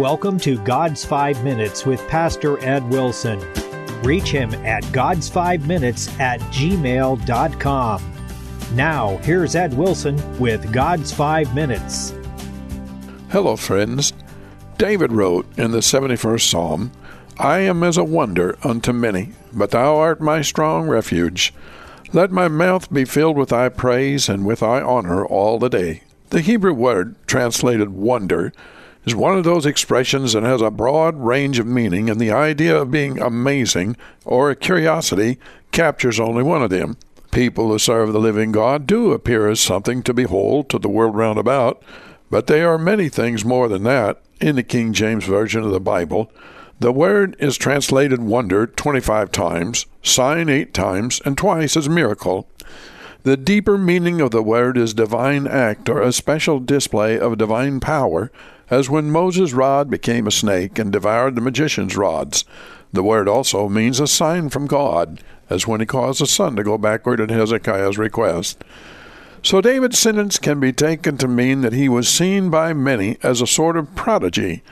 welcome to God's Five Minutes with Pastor Ed Wilson. Reach him at God's5Minutes at gmail.com. Now, here's Ed Wilson with God's Five Minutes. Hello, friends. David wrote in the 71st Psalm, I am as a wonder unto many, but thou art my strong refuge. Let my mouth be filled with thy praise and with thy honor all the day. The Hebrew word translated wonder is one of those expressions that has a broad range of meaning, and the idea of being amazing or a curiosity captures only one of them. People who serve the living God do appear as something to behold to the world round about, but they are many things more than that in the King James Version of the Bible. The word is translated wonder 25 times, sign 8 times, and twice as miracle. The deeper meaning of the word is divine act or a special display of divine power as when Moses' rod became a snake and devoured the magician's rods. The word also means a sign from God, as when he caused the sun to go backward at Hezekiah's request. So David's sentence can be taken to mean that he was seen by many as a sort of prodigy.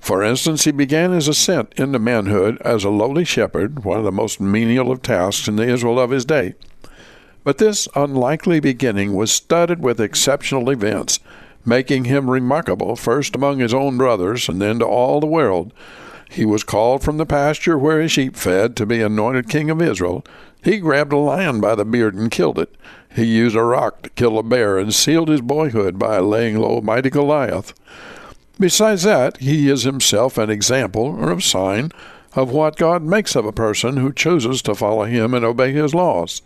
For instance, he began his ascent into manhood as a lowly shepherd, one of the most menial of tasks in the Israel of his day. But this unlikely beginning was studded with exceptional events making him remarkable first among his own brothers and then to all the world. He was called from the pasture where his sheep fed to be anointed king of Israel. He grabbed a lion by the beard and killed it. He used a rock to kill a bear and sealed his boyhood by laying low mighty Goliath. Besides that, he is himself an example or a sign of what God makes of a person who chooses to follow him and obey his laws.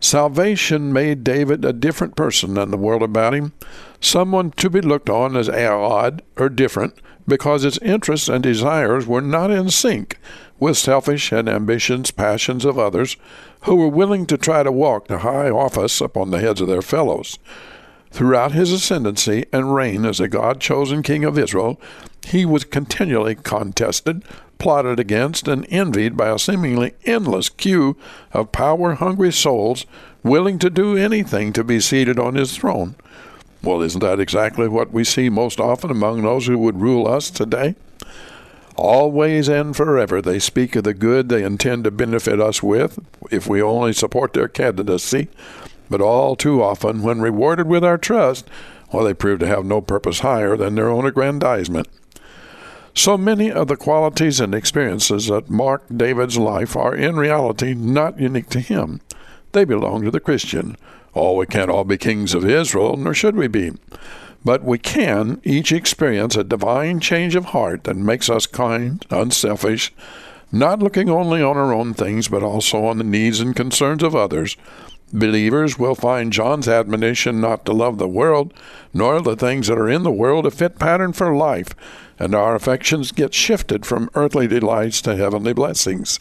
Salvation made David a different person than the world about him, someone to be looked on as odd or different because his interests and desires were not in sync with selfish and ambitious passions of others who were willing to try to walk to high office upon the heads of their fellows. Throughout his ascendancy and reign as a God chosen king of Israel, he was continually contested, plotted against, and envied by a seemingly endless queue of power hungry souls willing to do anything to be seated on his throne. Well, isn't that exactly what we see most often among those who would rule us today? Always and forever they speak of the good they intend to benefit us with if we only support their candidacy, but all too often, when rewarded with our trust, well, they prove to have no purpose higher than their own aggrandizement. So many of the qualities and experiences that mark David's life are in reality not unique to him. They belong to the Christian. Oh, we can't all be kings of Israel, nor should we be. But we can each experience a divine change of heart that makes us kind, unselfish, not looking only on our own things, but also on the needs and concerns of others. Believers will find John's admonition not to love the world, nor the things that are in the world, a fit pattern for life, and our affections get shifted from earthly delights to heavenly blessings.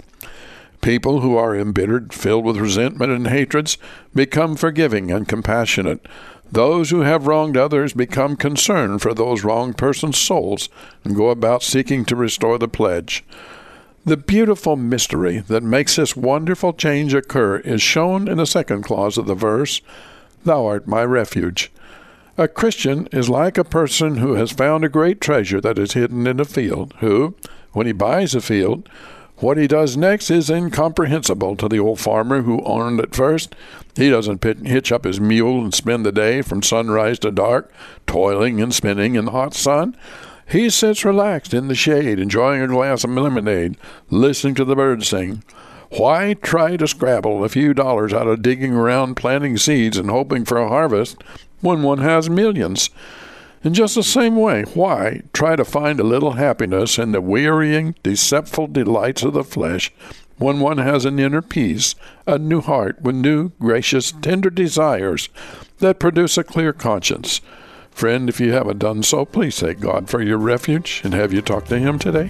People who are embittered, filled with resentment and hatreds, become forgiving and compassionate. Those who have wronged others become concerned for those wronged persons' souls and go about seeking to restore the pledge. The beautiful mystery that makes this wonderful change occur is shown in the second clause of the verse Thou art my refuge. A Christian is like a person who has found a great treasure that is hidden in a field, who, when he buys a field, what he does next is incomprehensible to the old farmer who owned it first. He doesn't hitch up his mule and spend the day from sunrise to dark, toiling and spinning in the hot sun. He sits relaxed in the shade, enjoying a glass of lemonade, listening to the birds sing. Why try to scrabble a few dollars out of digging around planting seeds and hoping for a harvest when one has millions. In just the same way, why try to find a little happiness in the wearying, deceitful delights of the flesh when one has an inner peace, a new heart with new, gracious, tender desires that produce a clear conscience? Friend, if you haven't done so, please thank God for your refuge and have you talked to Him today.